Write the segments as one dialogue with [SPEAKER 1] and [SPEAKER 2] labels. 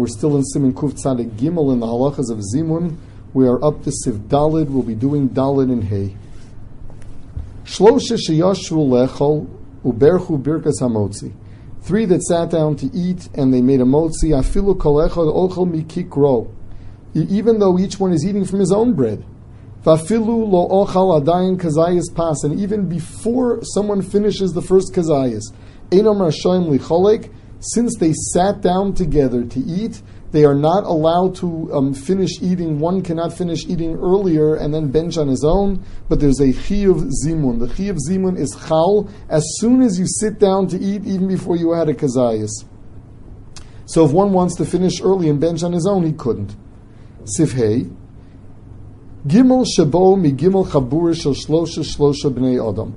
[SPEAKER 1] We're still in Siman Kuf Tzadik Gimel in the halachas of Zimun. We are up to Siv Dalid. We'll be doing Dalid and Hay. Shlosha sheyashvu lechol uberchu birkas hamotzi. Three that sat down to eat and they made a motzi. Afilu kol echad ochel mikikro. Even though each one is eating from his own bread. Vafilu lo ochal adayin kazayas pas. And even before someone finishes the first kazayas. Einam rashoim licholek since they sat down together to eat, they are not allowed to um, finish eating. One cannot finish eating earlier and then bench on his own, but there's a chiyuv zimun. The chiyuv zimun is chal as soon as you sit down to eat, even before you had a kazayas. So if one wants to finish early and bench on his own, he couldn't. Sifhei. Gimel shabo mi gimel chabur shel shlosha shlosha bnei adam.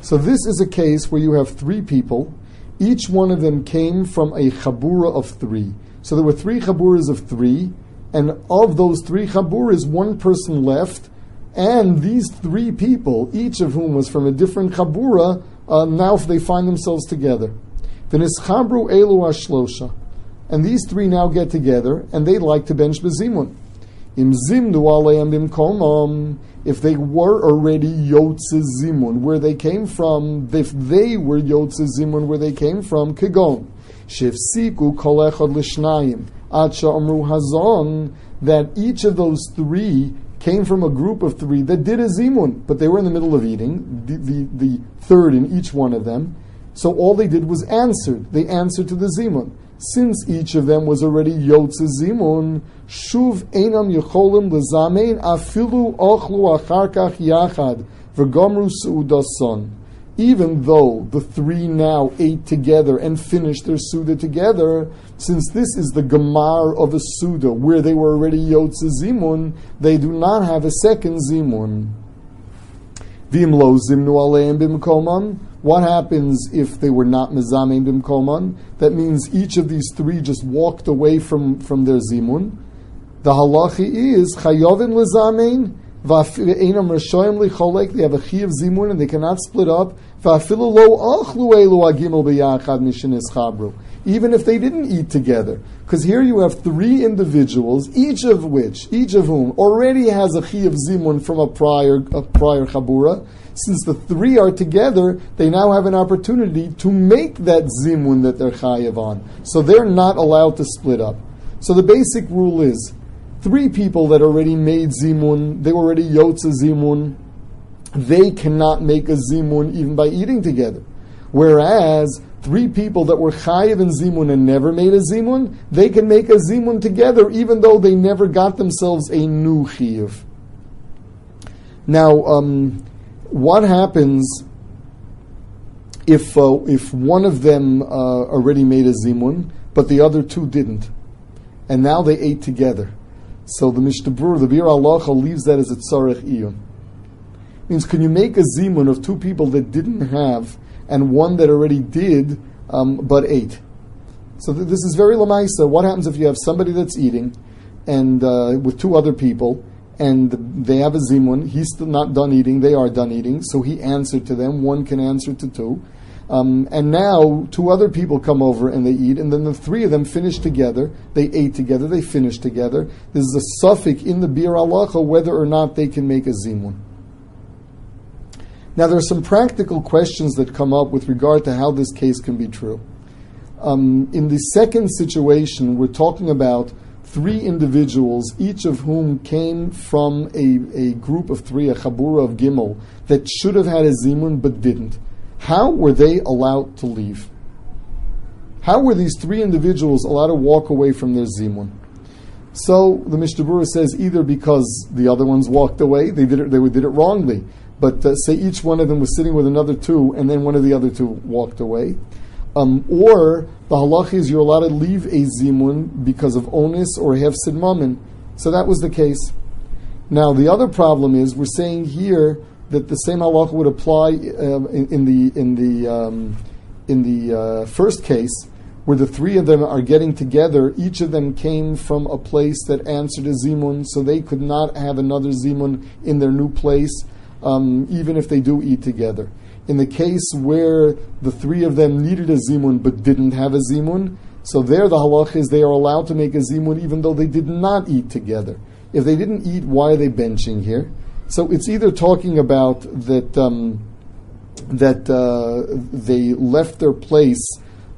[SPEAKER 1] So this is a case where you have three people each one of them came from a chabura of three. So there were three chaburas of three, and of those three chaburas, one person left, and these three people, each of whom was from a different chabura, uh, now they find themselves together. chabru elu ashlosha. And these three now get together, and they like to bench bezimun. Im zimnu aleim bimkomam if they were already Yotze Zimun, where they came from, if they were Yotze Zimun, where they came from, Kigon, Shifsiku Kol Echad Lishnayim, Acha Amru Hazon, that each of those three came from a group of three that did a Zimun, but they were in the middle of eating, the, the, the third in each one of them. So all they did was answered. They answered to the Zimun since each of them was already Yotze Zimun, Shuv Einam Yecholim Lezamein Afilu Ochlu Acharkach Yachad V'gomru Su'udason. Even though the three now ate together and finished their Suda together, since this is the Gemar of a Suda where they were already Yotze Zimun, they do not have a second Zimun. Vim lo zimnu aleim bimkoman what happens if they were not mezamein bimkoman? That means each of these three just walked away from, from their zimun. The halachi is chayovin lezamein. They have a chi of zimun and they cannot split up. Even if they didn't eat together, because here you have three individuals, each of which, each of whom already has a chi of zimun from a prior a prior chabura since the three are together, they now have an opportunity to make that zimun that they're chayiv on. So they're not allowed to split up. So the basic rule is three people that already made zimun, they were already yotze zimun, they cannot make a zimun even by eating together. Whereas three people that were chayiv in zimun and never made a zimun, they can make a zimun together even though they never got themselves a new chayiv. Now, um, what happens if uh, if one of them uh, already made a zimun, but the other two didn't, and now they ate together? So the Mishnah the Biur Halacha leaves that as a tzarech iyun. Means, can you make a zimun of two people that didn't have and one that already did um, but ate? So th- this is very lamaisa. What happens if you have somebody that's eating and uh, with two other people? and they have a zimun. He's still not done eating; they are done eating. So he answered to them. One can answer to two. Um, and now two other people come over and they eat, and then the three of them finish together. They ate together. They finished together. This is a safek in the Biur Halacha whether or not they can make a zimun. Now there are some practical questions that come up with regard to how this case can be true. Um, in the second situation, we're talking about three individuals, each of whom came from a, a group of three, a chabura of Gimel, that should have had a zimun but didn't. How were they allowed to leave? How were these three individuals allowed to walk away from their zimun? So the Mishnah says either because the other ones walked away, they did it, they did it wrongly. But uh, say each one of them was sitting with another two, and then one of the other two walked away. Um, or the halach is you're allowed to leave a zimun because of onus or hefsid mammon. So that was the case. Now the other problem is we're saying here that the same halach would apply uh, in, in, the in the um, in the uh, first case where the three of them are getting together. Each of them came from a place that answered a zimun, so they could not have another zimun in their new place, um, even if they do eat together in the case where the three of them needed a zimun but didn't have a zimun, So there, the halach is they are allowed to make a zimun even though they did not eat together. If they didn't eat, why are they benching here? So it's either talking about that um, that uh, they left their place,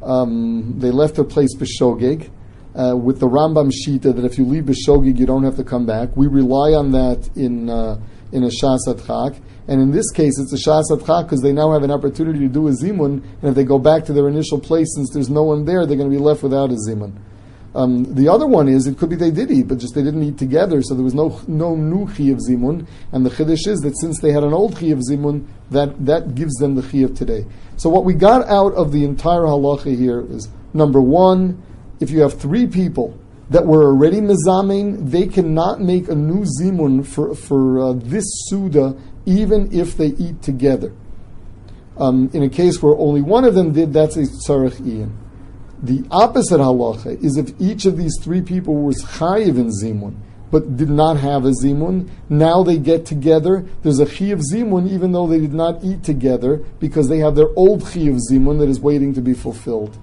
[SPEAKER 1] um, they left their place b'shogeg, uh, with the Rambam Shita that if you leave b'shogeg you don't have to come back. We rely on that in uh, in a shas adchak, and in this case it's a shas adchak because they now have an opportunity to do a zimun, and if they go back to their initial place since there's no one there, they're going to be left without a zimun. Um, the other one is it could be they did eat, but just they didn't eat together, so there was no no new chi of zimun. And the chiddush is that since they had an old chi of zimun, that that gives them the chi of today. So what we got out of the entire halacha here is number one, if you have three people that were already mezamin, they cannot make a new zimun for for uh, this suda, even if they eat together. Um, in a case where only one of them did, that's a tzarech ian. The opposite halacha is if each of these three people was chayiv in zimun, but did not have a zimun, now they get together. There's a chi of zimun, even though they did not eat together, because they have their old chi of zimun that is waiting to be fulfilled.